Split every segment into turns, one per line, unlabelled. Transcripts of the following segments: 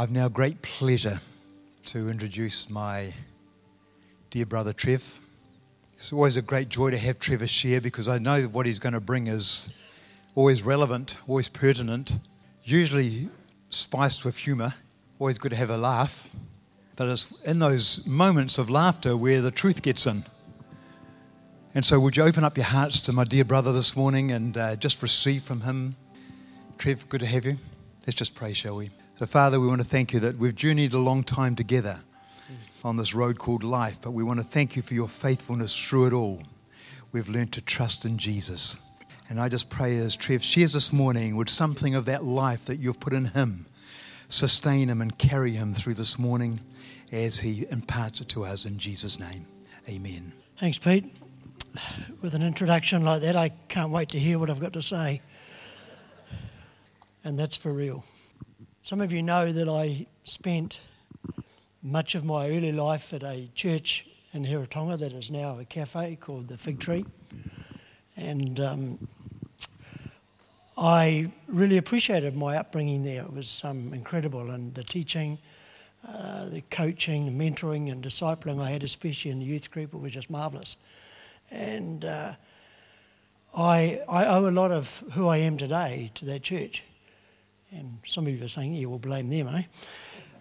I've now great pleasure to introduce my dear brother Trev. It's always a great joy to have Trevor share because I know that what he's going to bring is always relevant, always pertinent, usually spiced with humour, always good to have a laugh. But it's in those moments of laughter where the truth gets in. And so, would you open up your hearts to my dear brother this morning and uh, just receive from him? Trev, good to have you. Let's just pray, shall we? So, Father, we want to thank you that we've journeyed a long time together on this road called life, but we want to thank you for your faithfulness through it all. We've learned to trust in Jesus. And I just pray as Trev shares this morning, would something of that life that you've put in him sustain him and carry him through this morning as he imparts it to us in Jesus' name. Amen.
Thanks, Pete. With an introduction like that, I can't wait to hear what I've got to say. And that's for real. Some of you know that I spent much of my early life at a church in Heretaunga that is now a cafe called the Fig Tree. And um, I really appreciated my upbringing there. It was um, incredible, and the teaching, uh, the coaching, the mentoring, and discipling I had, especially in the youth group, it was just marvellous. And uh, I, I owe a lot of who I am today to that church. And some of you are saying, yeah, we'll blame them, eh?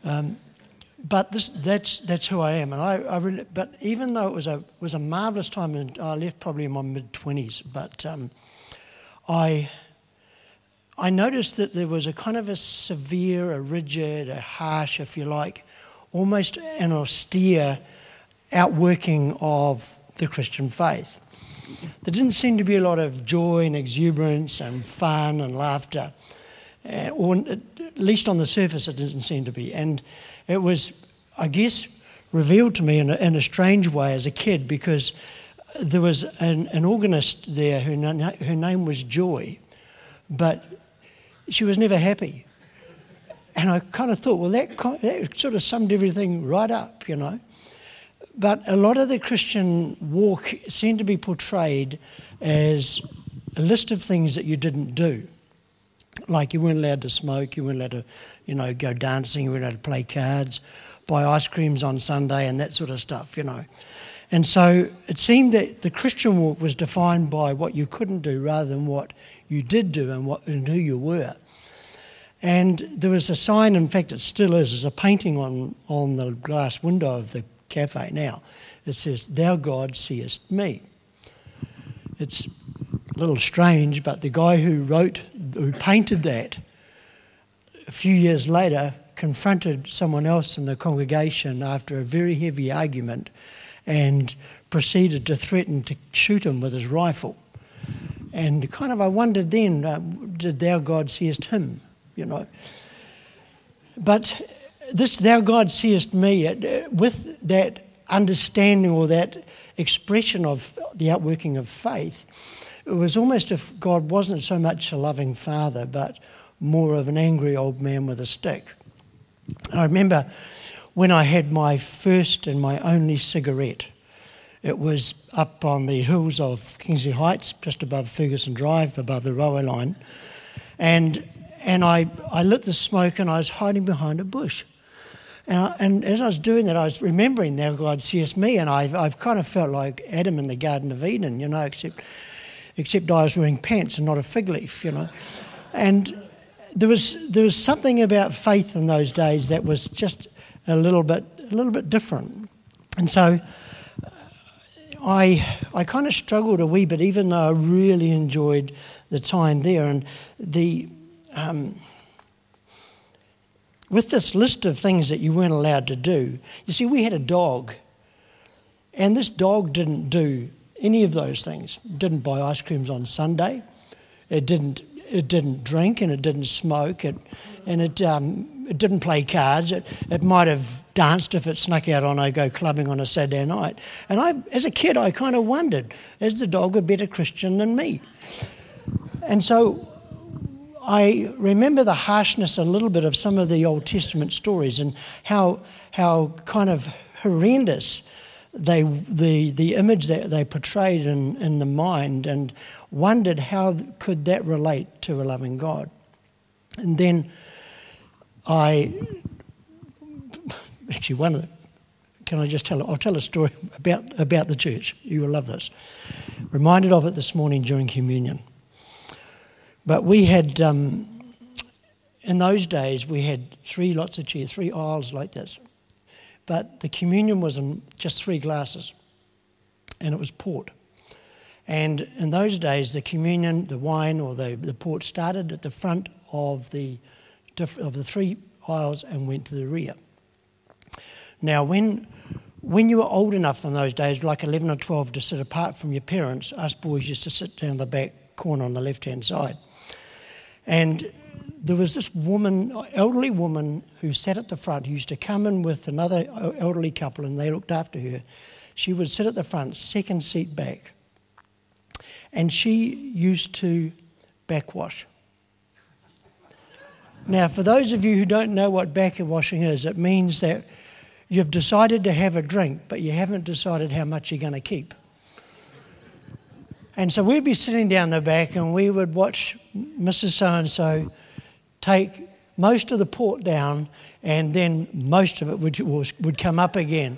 Um, but this, that's, that's who I am. And I, I really, but even though it was a, was a marvellous time, and I left probably in my mid 20s, but um, I, I noticed that there was a kind of a severe, a rigid, a harsh, if you like, almost an austere outworking of the Christian faith. There didn't seem to be a lot of joy and exuberance and fun and laughter uh, or at least on the surface it didn't seem to be. And it was, I guess, revealed to me in a, in a strange way as a kid because there was an, an organist there who, her name was Joy, but she was never happy. And I kind of thought, well, that, that sort of summed everything right up, you know. But a lot of the Christian walk seemed to be portrayed as a list of things that you didn't do like you weren't allowed to smoke, you weren't allowed to, you know, go dancing, you weren't allowed to play cards, buy ice creams on Sunday, and that sort of stuff, you know. And so it seemed that the Christian walk was defined by what you couldn't do rather than what you did do and, what, and who you were. And there was a sign, in fact, it still is, there's a painting on, on the glass window of the cafe now. It says, Thou God seest me. It's little strange, but the guy who wrote, who painted that, a few years later confronted someone else in the congregation after a very heavy argument and proceeded to threaten to shoot him with his rifle. And kind of, I wondered then, uh, did thou God seest him? You know. But this thou God seest me, uh, with that understanding or that expression of the outworking of faith, it was almost if God wasn't so much a loving father, but more of an angry old man with a stick. I remember when I had my first and my only cigarette. It was up on the hills of Kingsley Heights, just above Ferguson Drive, above the railway line. And, and I, I lit the smoke and I was hiding behind a bush. And, I, and as I was doing that, I was remembering now God sees me, and I've, I've kind of felt like Adam in the Garden of Eden, you know, except except I was wearing pants and not a fig leaf, you know. And there was there was something about faith in those days that was just a little bit a little bit different. And so uh, I I kind of struggled a wee bit, even though I really enjoyed the time there and the. Um, with this list of things that you weren't allowed to do, you see, we had a dog, and this dog didn't do any of those things. didn't buy ice creams on Sunday. It didn't. It didn't drink and it didn't smoke. It, and it, um, it didn't play cards. It, it might have danced if it snuck out on a go clubbing on a Saturday night. And I, as a kid, I kind of wondered: is the dog a better Christian than me? And so I remember the harshness a little bit of some of the Old Testament stories and how how kind of horrendous they, the, the image that they portrayed in, in the mind and wondered how could that relate to a loving God. And then I actually, one of the, can I just tell? I'll tell a story about about the church. You will love this. Reminded of it this morning during communion. But we had, um, in those days, we had three lots of chairs, three aisles like this. But the communion was in just three glasses, and it was port. And in those days, the communion, the wine or the, the port started at the front of the, of the three aisles and went to the rear. Now, when, when you were old enough in those days, like 11 or 12, to sit apart from your parents, us boys used to sit down the back corner on the left hand side. And there was this woman, elderly woman, who sat at the front, who used to come in with another elderly couple and they looked after her. She would sit at the front, second seat back. And she used to backwash. Now, for those of you who don't know what backwashing is, it means that you've decided to have a drink, but you haven't decided how much you're going to keep. And so we'd be sitting down the back and we would watch Mrs. So and so take most of the port down and then most of it would, would come up again.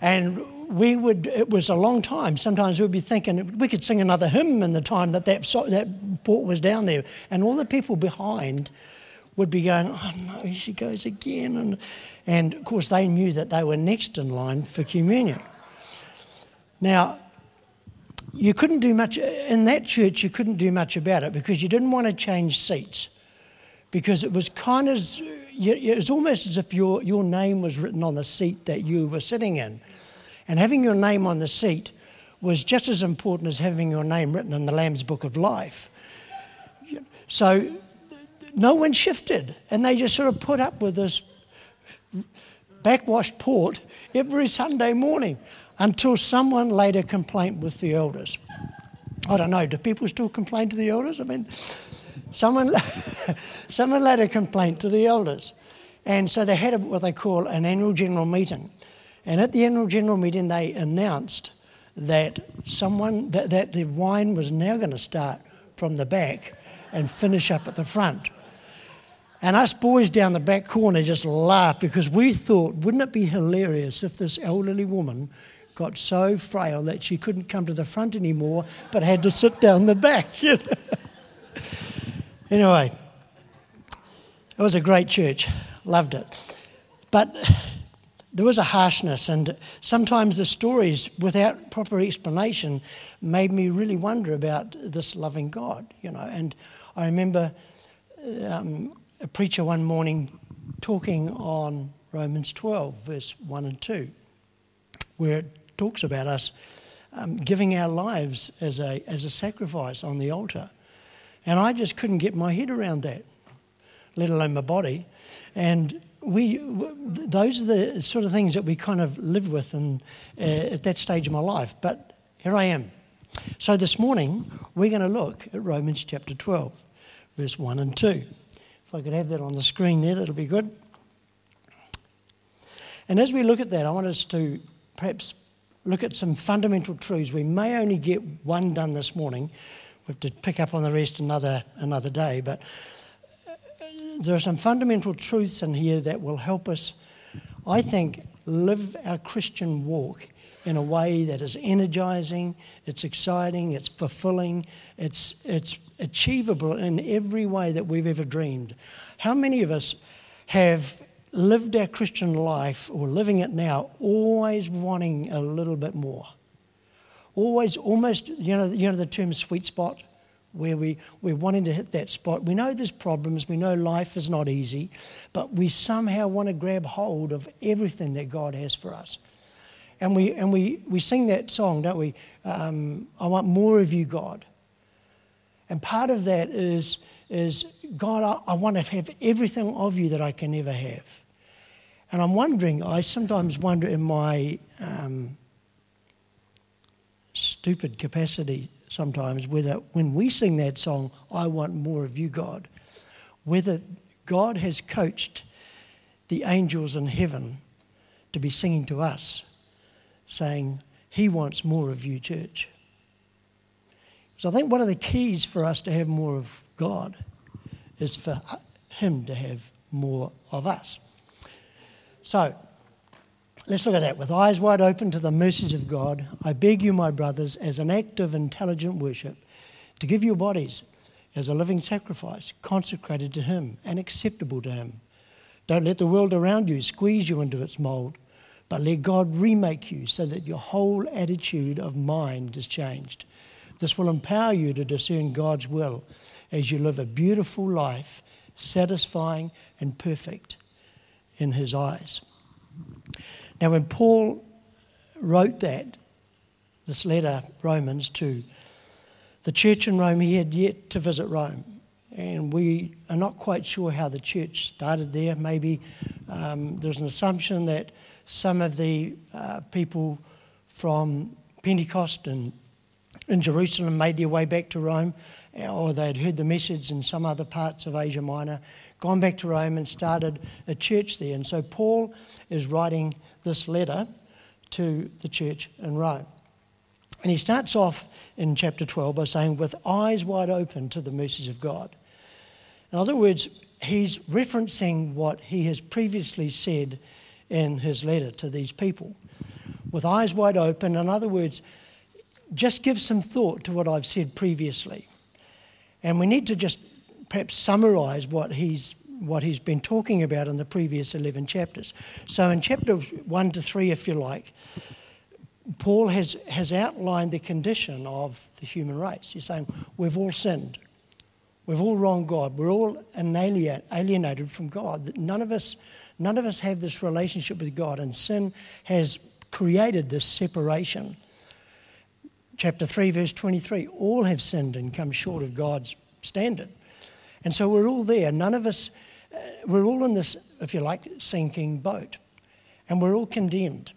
And we would, it was a long time. Sometimes we'd be thinking we could sing another hymn in the time that that, that port was down there. And all the people behind would be going, oh no, here she goes again. And, and of course, they knew that they were next in line for communion. Now, you couldn't do much in that church you couldn't do much about it because you didn't want to change seats because it was kind of it was almost as if your, your name was written on the seat that you were sitting in and having your name on the seat was just as important as having your name written in the lamb's book of life so no one shifted and they just sort of put up with this backwashed port every sunday morning until someone laid a complaint with the elders. I don't know, do people still complain to the elders? I mean, someone, someone laid a complaint to the elders. And so they had what they call an annual general meeting. And at the annual general meeting, they announced that someone that, that the wine was now going to start from the back and finish up at the front. And us boys down the back corner just laughed because we thought, wouldn't it be hilarious if this elderly woman got so frail that she couldn't come to the front anymore, but had to sit down the back. anyway, it was a great church, loved it. But there was a harshness, and sometimes the stories, without proper explanation, made me really wonder about this loving God, you know. And I remember um, a preacher one morning talking on Romans 12, verse 1 and 2, where it talks about us um, giving our lives as a, as a sacrifice on the altar. And I just couldn't get my head around that, let alone my body. And we, those are the sort of things that we kind of live with in, uh, at that stage of my life. But here I am. So this morning, we're going to look at Romans chapter 12, verse 1 and 2. If I could have that on the screen there, that'll be good. And as we look at that, I want us to perhaps look at some fundamental truths. We may only get one done this morning. We have to pick up on the rest another, another day. But uh, there are some fundamental truths in here that will help us, I think, live our Christian walk in a way that is energizing, it's exciting, it's fulfilling, it's, it's achievable in every way that we've ever dreamed. How many of us have lived our Christian life, or living it now, always wanting a little bit more. Always, almost, you know, you know the term sweet spot, where we, we're wanting to hit that spot. We know there's problems, we know life is not easy, but we somehow want to grab hold of everything that God has for us. And we, and we, we sing that song, don't we? Um, I want more of you, God. And part of that is, is God, I, I want to have everything of you that I can ever have. And I'm wondering, I sometimes wonder in my um, stupid capacity sometimes whether when we sing that song, I want more of you, God, whether God has coached the angels in heaven to be singing to us, saying, He wants more of you, church. So I think one of the keys for us to have more of God is for uh, Him to have more of us. So, let's look at that. With eyes wide open to the mercies of God, I beg you, my brothers, as an act of intelligent worship, to give your bodies as a living sacrifice, consecrated to Him and acceptable to Him. Don't let the world around you squeeze you into its mold, but let God remake you so that your whole attitude of mind is changed. This will empower you to discern God's will as you live a beautiful life, satisfying and perfect in His eyes. Now, when Paul wrote that, this letter, Romans, to the church in Rome, he had yet to visit Rome. And we are not quite sure how the church started there. Maybe um, there's an assumption that some of the uh, people from Pentecost and in Jerusalem made their way back to Rome, or they had heard the message in some other parts of Asia Minor, gone back to Rome and started a church there. And so Paul is writing this letter to the church in Rome. And he starts off in chapter 12 by saying, with eyes wide open to the mercies of God. In other words, he's referencing what he has previously said in his letter to these people. With eyes wide open, in other words, just give some thought to what I've said previously. And we need to just perhaps summarize what he's, what he's been talking about in the previous 11 chapters. So, in chapters 1 to 3, if you like, Paul has, has outlined the condition of the human race. He's saying, We've all sinned. We've all wronged God. We're all alienated from God. None of us, none of us have this relationship with God, and sin has created this separation chapter 3, verse 23 all have sinned and come short of God's standard. And so we're all there. None of us, we're all in this, if you like, sinking boat. And we're all condemned.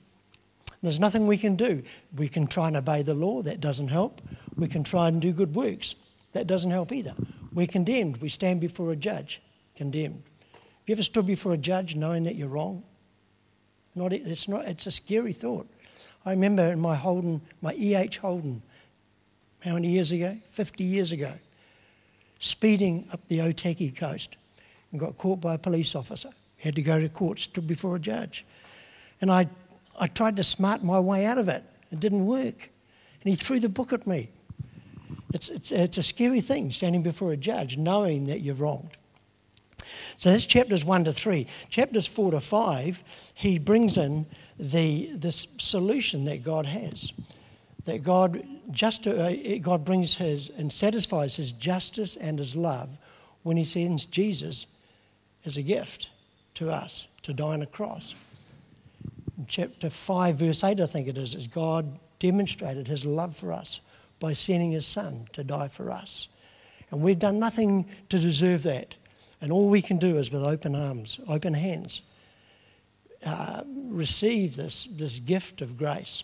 There's nothing we can do. We can try and obey the law, that doesn't help. We can try and do good works, that doesn't help either. We're condemned. We stand before a judge, condemned. Have you ever stood before a judge knowing that you're wrong? Not, it's, not, it's a scary thought. I remember in my Holden, my EH Holden, how many years ago? 50 years ago, speeding up the Otaki coast and got caught by a police officer. Had to go to court, stood before a judge. And I, I tried to smart my way out of it. It didn't work. And he threw the book at me. It's, it's, it's a scary thing, standing before a judge, knowing that you're wronged. So that's chapters 1 to 3. Chapters 4 to 5, he brings in the, this solution that God has. That God, just, uh, God brings his and satisfies his justice and his love when he sends Jesus as a gift to us to die on a cross. In chapter 5, verse 8, I think it is, is God demonstrated his love for us by sending his son to die for us. And we've done nothing to deserve that. And all we can do is with open arms, open hands, uh, receive this, this gift of grace.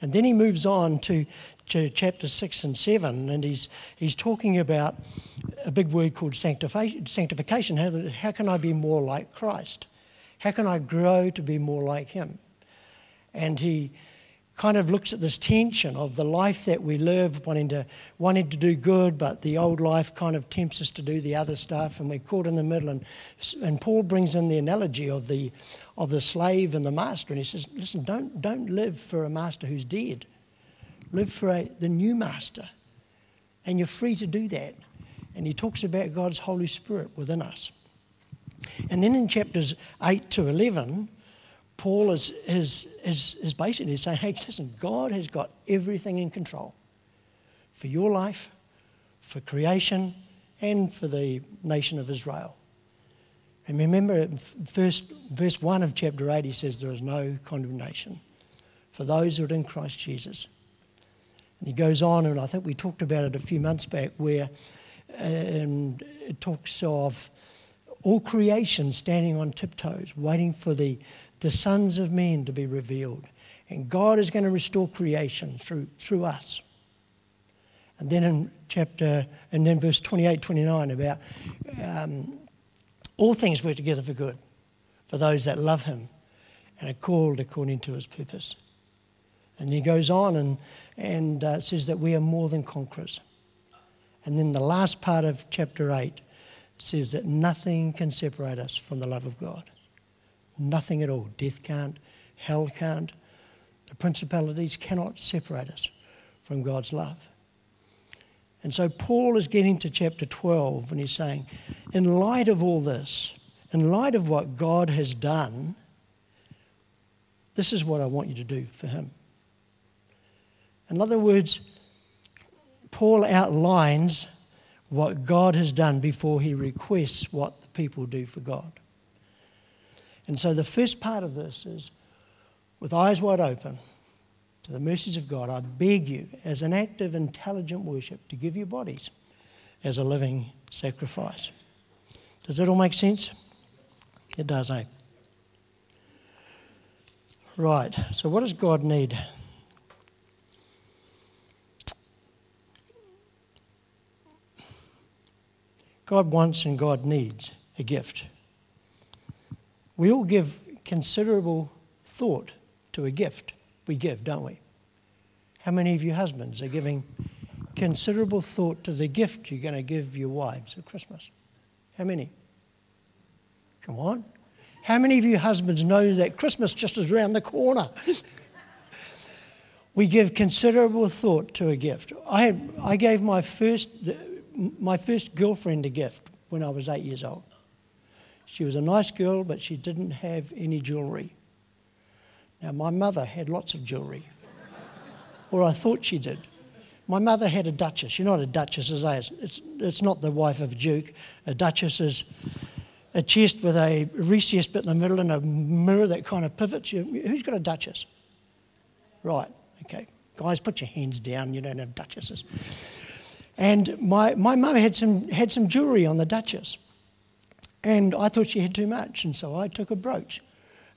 And then he moves on to, to chapter 6 and 7, and he's, he's talking about a big word called sanctification. How, how can I be more like Christ? How can I grow to be more like him? And he kind of looks at this tension of the life that we live, wanting to, wanting to do good, but the old life kind of tempts us to do the other stuff, and we're caught in the middle. And, and Paul brings in the analogy of the, of the slave and the master, and he says, listen, don't, don't live for a master who's dead. Live for a, the new master, and you're free to do that. And he talks about God's Holy Spirit within us. And then in chapters 8 to 11, Paul is, is, is, is basically saying, hey, listen, God has got everything in control for your life, for creation, and for the nation of Israel. And remember, first, verse 1 of chapter 8, he says, There is no condemnation for those who are in Christ Jesus. He goes on, and I think we talked about it a few months back, where um, it talks of all creation standing on tiptoes, waiting for the, the sons of men to be revealed. And God is going to restore creation through, through us. And then in chapter, and then verse 28, 29, about um, all things work together for good for those that love him and are called according to his purpose. And he goes on and, and uh, says that we are more than conquerors. And then the last part of chapter 8 says that nothing can separate us from the love of God. Nothing at all. Death can't, hell can't, the principalities cannot separate us from God's love. And so Paul is getting to chapter 12 and he's saying, in light of all this, in light of what God has done, this is what I want you to do for him. In other words, Paul outlines what God has done before he requests what the people do for God. And so the first part of this is with eyes wide open to the mercies of God, I beg you, as an act of intelligent worship, to give your bodies as a living sacrifice. Does that all make sense? It does, eh? Right, so what does God need? God wants and God needs a gift. We all give considerable thought to a gift we give, don't we? How many of you husbands are giving considerable thought to the gift you're going to give your wives at Christmas? How many? Come on. How many of you husbands know that Christmas just is around the corner? we give considerable thought to a gift. I, I gave my first, my first girlfriend a gift when I was eight years old. She was a nice girl, but she didn't have any jewellery. Now, my mother had lots of jewellery, or I thought she did. My mother had a duchess. You know what a duchess is? Eh? It's, it's not the wife of a duke. A duchess is a chest with a recessed bit in the middle and a mirror that kind of pivots. Who's got a duchess? Right, okay. Guys, put your hands down. You don't have duchesses. And my, my mum had some, had some jewellery on the duchess. And I thought she had too much. And so I took a brooch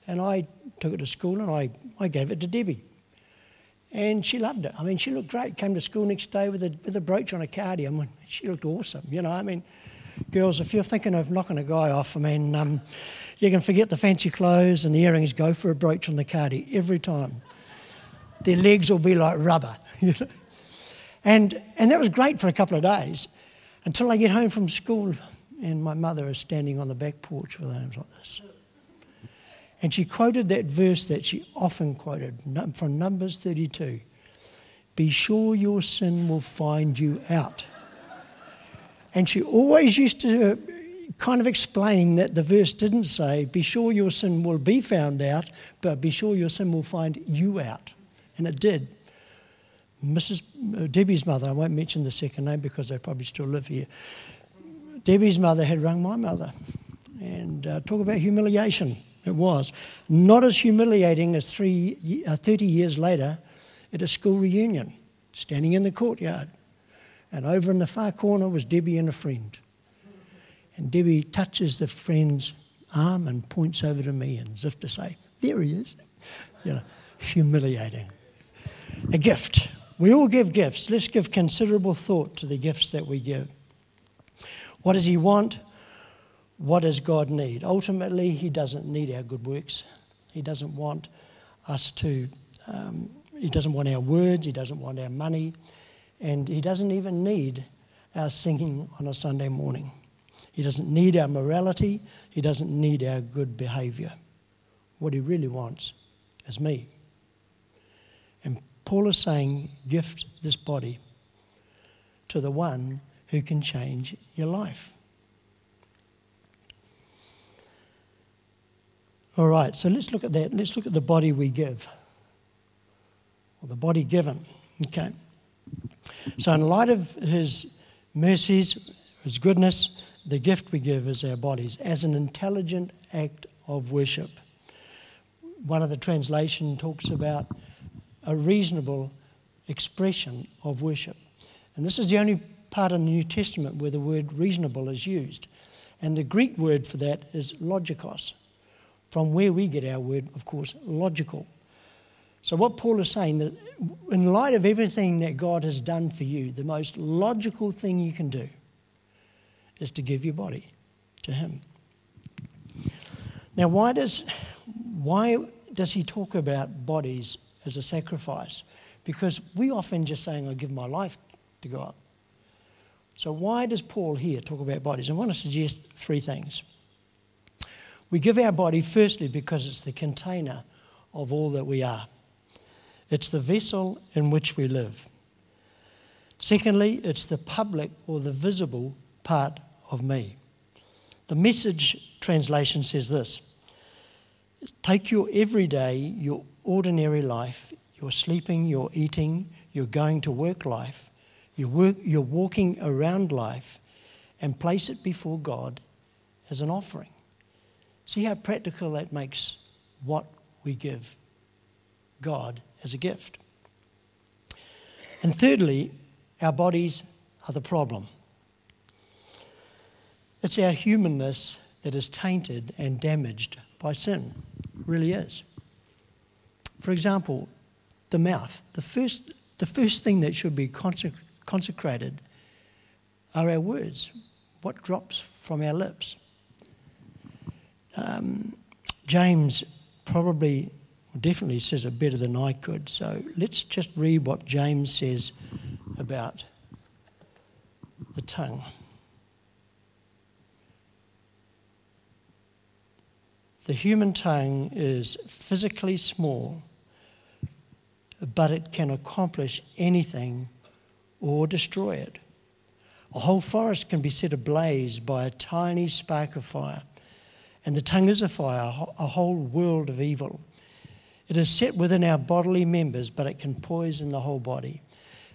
and I took it to school and I, I gave it to Debbie. And she loved it. I mean, she looked great. Came to school next day with a, with a brooch on a cardi. I mean, she looked awesome. You know, I mean, girls, if you're thinking of knocking a guy off, I mean, um, you can forget the fancy clothes and the earrings, go for a brooch on the cardi every time. Their legs will be like rubber. You know? And, and that was great for a couple of days until I get home from school and my mother is standing on the back porch with her arms like this. And she quoted that verse that she often quoted from Numbers 32 Be sure your sin will find you out. And she always used to uh, kind of explain that the verse didn't say, Be sure your sin will be found out, but be sure your sin will find you out. And it did. Mrs. Uh, Debbie's mother, I won't mention the second name because they probably still live here. Debbie's mother had rung my mother. And uh, talk about humiliation. It was. Not as humiliating as three, uh, 30 years later at a school reunion, standing in the courtyard. And over in the far corner was Debbie and a friend. And Debbie touches the friend's arm and points over to me and as if to say, There he is. You know, humiliating. A gift. We all give gifts. Let's give considerable thought to the gifts that we give. What does he want? what does God need? Ultimately, He doesn't need our good works. He doesn't want us to, um, He doesn't want our words, He doesn't want our money, and He doesn't even need our singing on a Sunday morning. He doesn't need our morality, He doesn't need our good behavior. What He really wants is me. Paul is saying, gift this body to the one who can change your life. All right, so let's look at that. Let's look at the body we give, or the body given. Okay. So, in light of his mercies, his goodness, the gift we give is our bodies as an intelligent act of worship. One of the translation talks about a reasonable expression of worship. And this is the only part in the New Testament where the word reasonable is used. And the Greek word for that is logikos from where we get our word, of course, logical. So, what Paul is saying, that in light of everything that God has done for you, the most logical thing you can do is to give your body to Him. Now, why does, why does he talk about bodies as a sacrifice? Because we often just saying, I give my life to God. So, why does Paul here talk about bodies? I want to suggest three things. We give our body firstly because it's the container of all that we are, it's the vessel in which we live. Secondly, it's the public or the visible part of me. The message translation says this Take your everyday, your ordinary life, your sleeping, your eating, your going to work life, your, work, your walking around life, and place it before God as an offering. See how practical that makes what we give God as a gift. And thirdly, our bodies are the problem. It's our humanness that is tainted and damaged by sin. It really is. For example, the mouth. The first, the first thing that should be consecrated are our words, what drops from our lips. Um, James probably, definitely says it better than I could. So let's just read what James says about the tongue. The human tongue is physically small, but it can accomplish anything or destroy it. A whole forest can be set ablaze by a tiny spark of fire, and the tongue is a fire, a whole world of evil. It is set within our bodily members, but it can poison the whole body.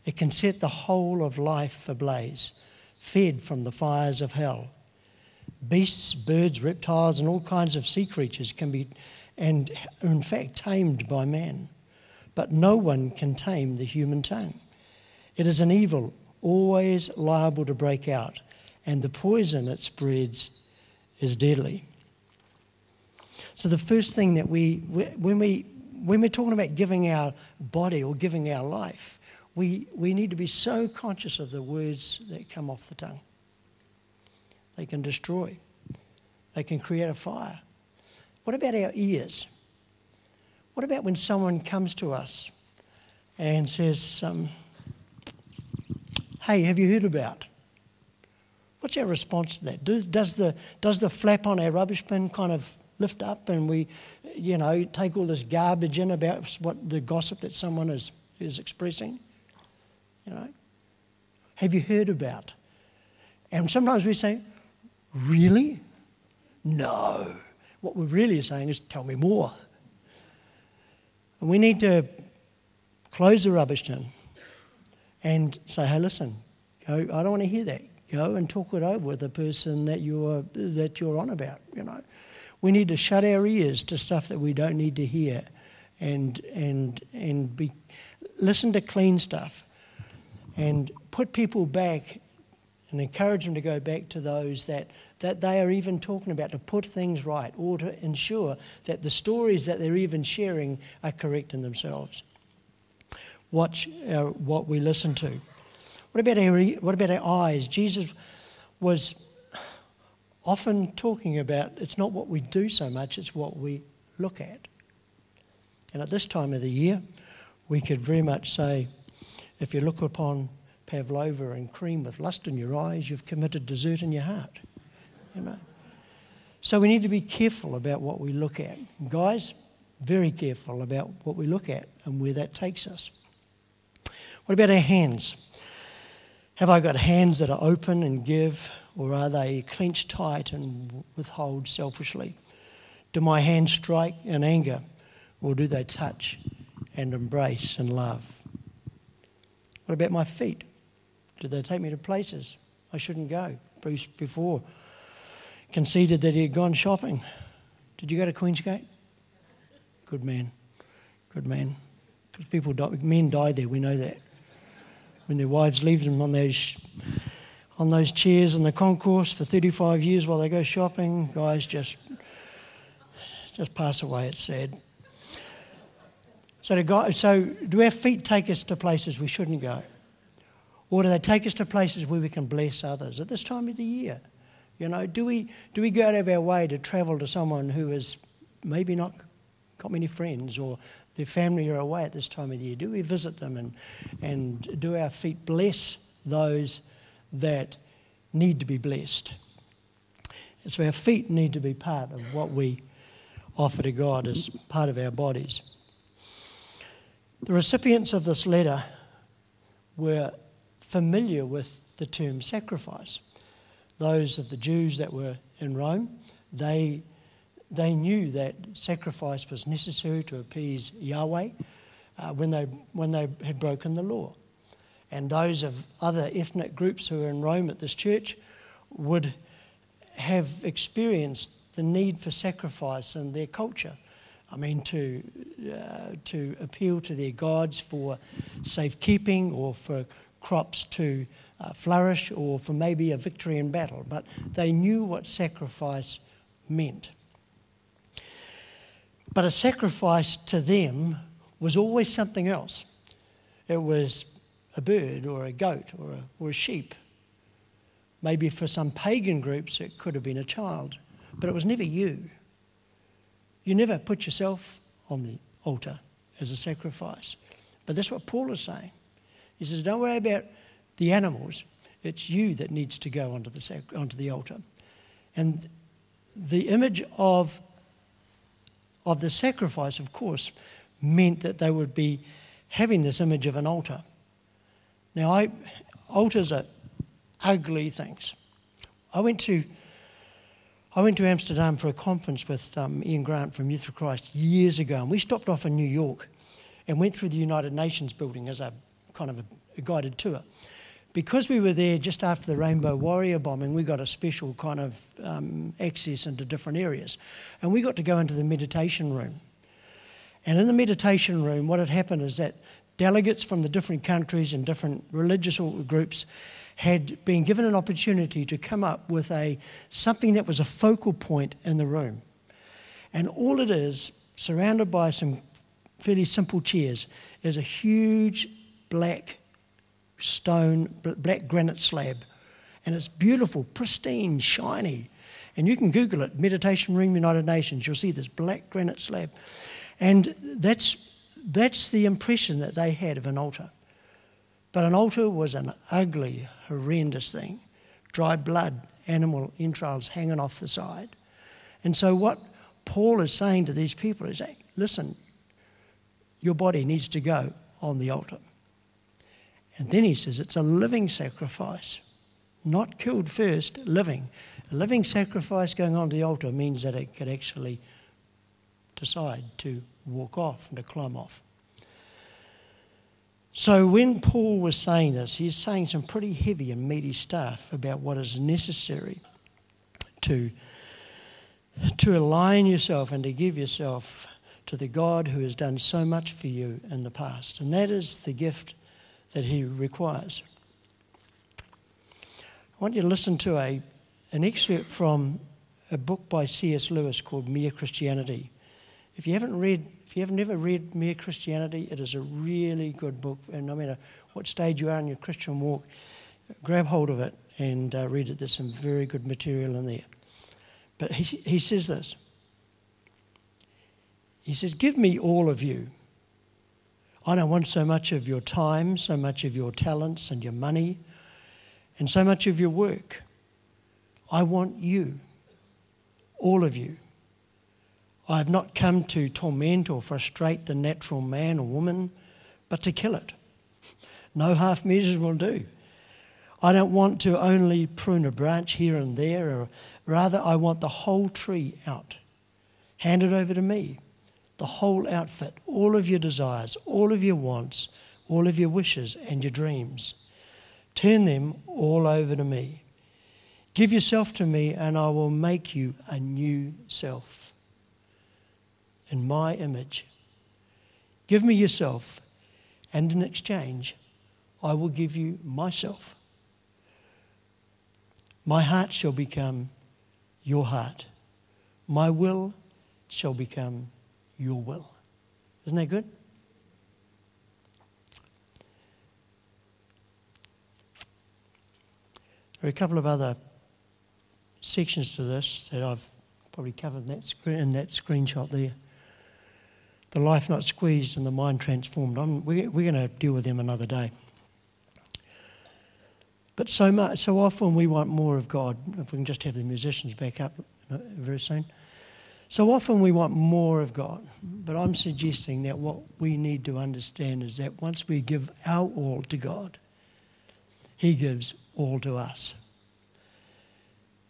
It can set the whole of life ablaze, fed from the fires of hell. Beasts, birds, reptiles, and all kinds of sea creatures can be, and in fact, tamed by man. But no one can tame the human tongue. It is an evil, always liable to break out, and the poison it spreads is deadly. So, the first thing that we, when, we, when we're talking about giving our body or giving our life, we, we need to be so conscious of the words that come off the tongue. They can destroy, they can create a fire. What about our ears? What about when someone comes to us and says, um, Hey, have you heard about? What's our response to that? Does, does, the, does the flap on our rubbish bin kind of lift up and we, you know, take all this garbage in about what the gossip that someone is, is expressing? You know? Have you heard about? And sometimes we say, Really? No. What we're really saying is, Tell me more. And we need to close the rubbish tin and say, Hey, listen, I don't want to hear that. Go and talk it over with the person that you're, that you're on about, you know. We need to shut our ears to stuff that we don't need to hear and, and, and be, listen to clean stuff and put people back and encourage them to go back to those that, that they are even talking about to put things right or to ensure that the stories that they're even sharing are correct in themselves. Watch our, what we listen to. What about, our, what about our eyes? Jesus was often talking about it's not what we do so much, it's what we look at. And at this time of the year, we could very much say, if you look upon pavlova and cream with lust in your eyes, you've committed desert in your heart. Know. So we need to be careful about what we look at. Guys, very careful about what we look at and where that takes us. What about our hands? Have I got hands that are open and give, or are they clenched tight and withhold selfishly? Do my hands strike in anger, or do they touch and embrace and love? What about my feet? Do they take me to places I shouldn't go? Bruce before conceded that he had gone shopping. Did you go to Queensgate? Good man. Good man. Because people die, men die there, we know that. When their wives leave them on those on those chairs in the concourse for 35 years while they go shopping, guys just just pass away. It's sad. So, to go, so do our feet take us to places we shouldn't go? Or do they take us to places where we can bless others at this time of the year? You know, do we, do we go out of our way to travel to someone who has maybe not got many friends or their family are away at this time of the year? Do we visit them and, and do our feet bless those that need to be blessed? So our feet need to be part of what we offer to God as part of our bodies. The recipients of this letter were familiar with the term sacrifice. Those of the Jews that were in Rome, they, they knew that sacrifice was necessary to appease Yahweh uh, when, they, when they had broken the law. And those of other ethnic groups who were in Rome at this church would have experienced the need for sacrifice in their culture. I mean, to, uh, to appeal to their gods for safekeeping or for crops to uh, flourish or for maybe a victory in battle. But they knew what sacrifice meant. But a sacrifice to them was always something else. It was a bird or a goat or a, or a sheep. Maybe for some pagan groups, it could have been a child, but it was never you. You never put yourself on the altar as a sacrifice. But that's what Paul is saying. He says, Don't worry about the animals, it's you that needs to go onto the, onto the altar. And the image of, of the sacrifice, of course, meant that they would be having this image of an altar. Now, I, altars are ugly things. I went to I went to Amsterdam for a conference with um, Ian Grant from Youth for Christ years ago, and we stopped off in New York and went through the United Nations building as a kind of a, a guided tour. Because we were there just after the Rainbow Warrior bombing, we got a special kind of um, access into different areas. And we got to go into the meditation room. And in the meditation room, what had happened is that delegates from the different countries and different religious groups had been given an opportunity to come up with a something that was a focal point in the room. And all it is, surrounded by some fairly simple chairs, is a huge black stone, black granite slab. And it's beautiful, pristine, shiny. And you can Google it, Meditation Room United Nations. You'll see this black granite slab. And that's, that's the impression that they had of an altar. But an altar was an ugly, horrendous thing. Dry blood, animal entrails hanging off the side. And so, what Paul is saying to these people is hey, listen, your body needs to go on the altar. And then he says it's a living sacrifice, not killed first, living. A living sacrifice going on to the altar means that it could actually decide to walk off and to climb off. So when Paul was saying this, he's saying some pretty heavy and meaty stuff about what is necessary to, to align yourself and to give yourself to the God who has done so much for you in the past. And that is the gift that he requires. I want you to listen to a, an excerpt from a book by C.S. Lewis called Mere Christianity. If you haven't read if you have never read Mere Christianity, it is a really good book. And no matter what stage you are in your Christian walk, grab hold of it and uh, read it. There's some very good material in there. But he, he says this He says, Give me all of you. I don't want so much of your time, so much of your talents and your money, and so much of your work. I want you, all of you. I have not come to torment or frustrate the natural man or woman, but to kill it. No half measures will do. I don't want to only prune a branch here and there, rather, I want the whole tree out. Hand it over to me. The whole outfit, all of your desires, all of your wants, all of your wishes and your dreams. Turn them all over to me. Give yourself to me, and I will make you a new self in my image. Give me yourself, and in exchange, I will give you myself. My heart shall become your heart. My will shall become your will. Isn't that good? There are a couple of other sections to this that I've probably covered in that, screen, in that screenshot there the life not squeezed and the mind transformed. I'm, we, we're going to deal with them another day. But so much, so often we want more of God. If we can just have the musicians back up very soon. So often we want more of God, but I'm suggesting that what we need to understand is that once we give our all to God, He gives all to us.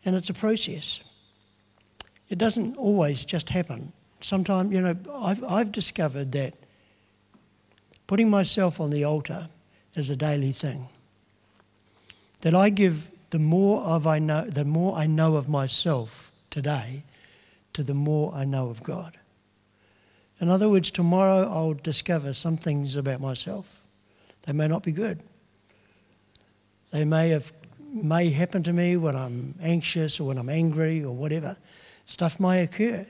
And it's a process. It doesn't always just happen. Sometimes, you know, I've, I've discovered that putting myself on the altar is a daily thing. That I give the more of I know, the more I know of myself today, to the more I know of God. In other words, tomorrow I'll discover some things about myself. They may not be good. They may have may happen to me when I'm anxious or when I'm angry or whatever. Stuff may occur.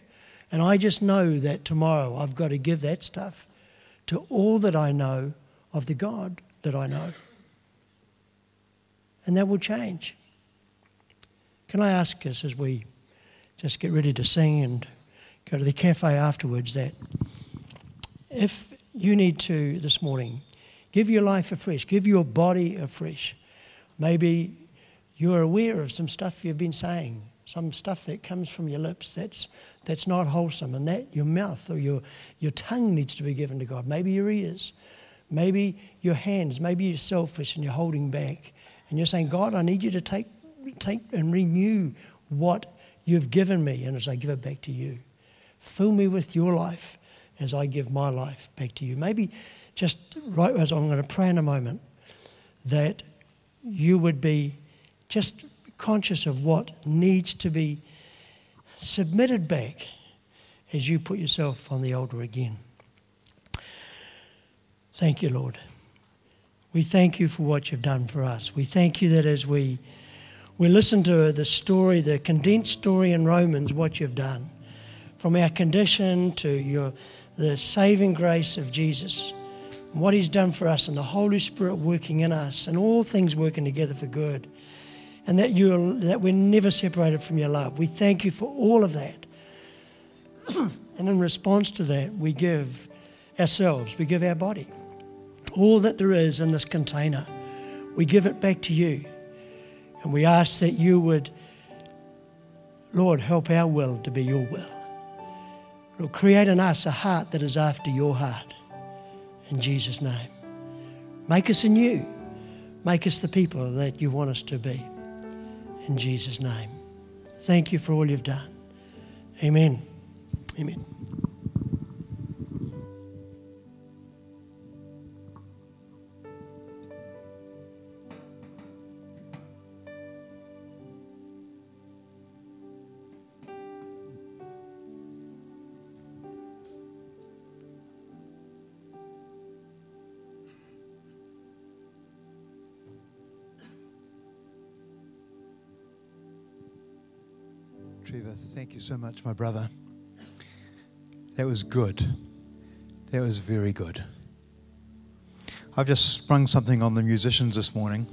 And I just know that tomorrow I've got to give that stuff to all that I know of the God that I know. And that will change. Can I ask us as we just get ready to sing and go to the cafe afterwards that if you need to this morning, give your life afresh, give your body afresh. Maybe you're aware of some stuff you've been saying, some stuff that comes from your lips that's, that's not wholesome, and that your mouth or your, your tongue needs to be given to God. Maybe your ears, maybe your hands, maybe you're selfish and you're holding back. And you're saying, God, I need you to take, take and renew what you've given me, and as I give it back to you, fill me with your life as I give my life back to you. Maybe just right as I'm going to pray in a moment, that you would be just conscious of what needs to be submitted back as you put yourself on the altar again. Thank you, Lord. We thank you for what you've done for us. We thank you that as we we listen to the story, the condensed story in Romans, what you've done, from our condition to your, the saving grace of Jesus, what he's done for us, and the Holy Spirit working in us, and all things working together for good, and that, you that we're never separated from your love. We thank you for all of that. and in response to that, we give ourselves, we give our body. All that there is in this container, we give it back to you. And we ask that you would, Lord, help our will to be your will. Lord, create in us a heart that is after your heart. In Jesus' name. Make us anew. Make us the people that you want us to be. In Jesus' name. Thank you for all you've done. Amen. Amen.
You so much, my brother. That was good. That was very good. I've just sprung something on the musicians this morning.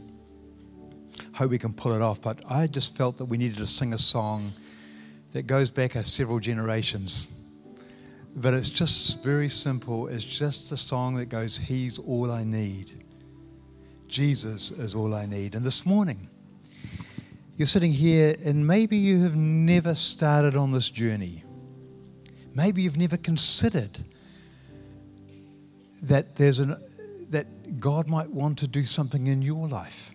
Hope we can pull it off, but I just felt that we needed to sing a song that goes back several generations. But it's just very simple. It's just a song that goes, He's all I need. Jesus is all I need. And this morning, you're sitting here and maybe you have never started on this journey. Maybe you've never considered that there's an that God might want to do something in your life.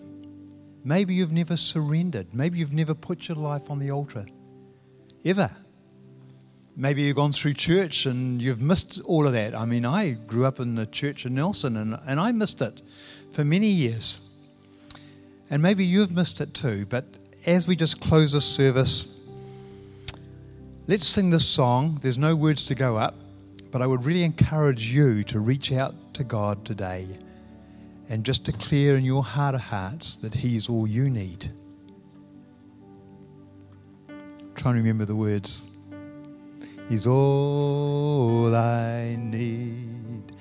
Maybe you've never surrendered. Maybe you've never put your life on the altar. Ever. Maybe you've gone through church and you've missed all of that. I mean, I grew up in the church in Nelson and, and I missed it for many years. And maybe you've missed it too, but as we just close this service, let's sing this song. There's no words to go up, but I would really encourage you to reach out to God today and just declare in your heart of hearts that He is all you need. Try and remember the words. He's all I need.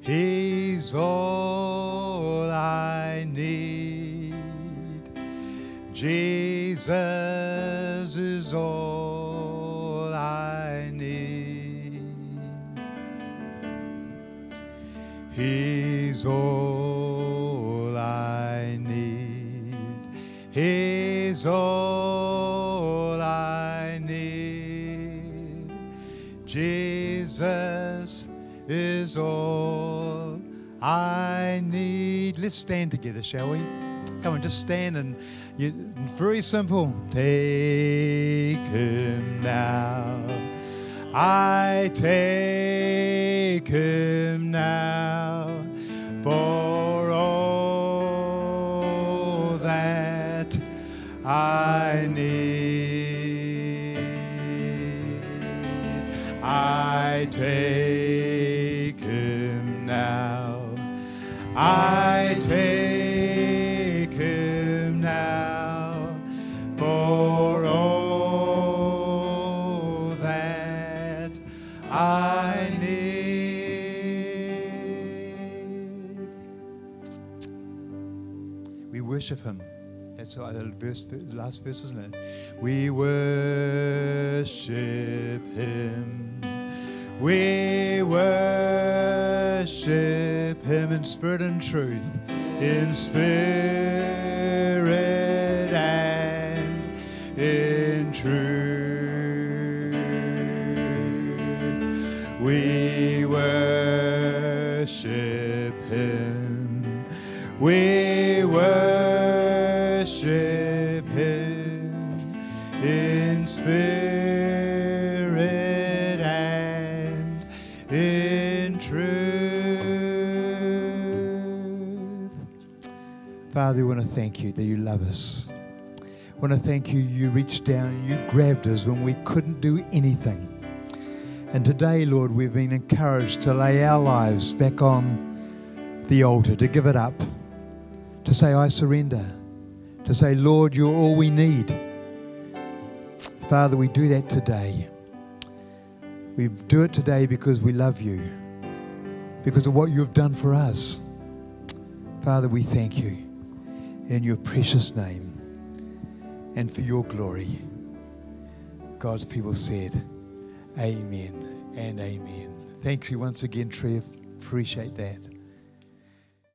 He's all I need. Jesus is all I need. He's all I need. He's all I need. Jesus is all I need. Let's stand together, shall we? Come on, just stand and you, very simple. Take him now. I take him now for all that I need. I take him now. I worship him. That's the verse, the last verse, isn't it? We worship him. We worship him in spirit and truth, in spirit and in truth. Thank you that you love us. I want to thank you, you reached down, you grabbed us when we couldn't do anything. And today, Lord, we've been encouraged to lay our lives back on the altar, to give it up, to say, I surrender, to say, Lord, you're all we need. Father, we do that today. We do it today because we love you, because of what you've done for us. Father, we thank you in your precious name and for your glory. God's people said, Amen and amen. Thank you once again, Trev. Appreciate that.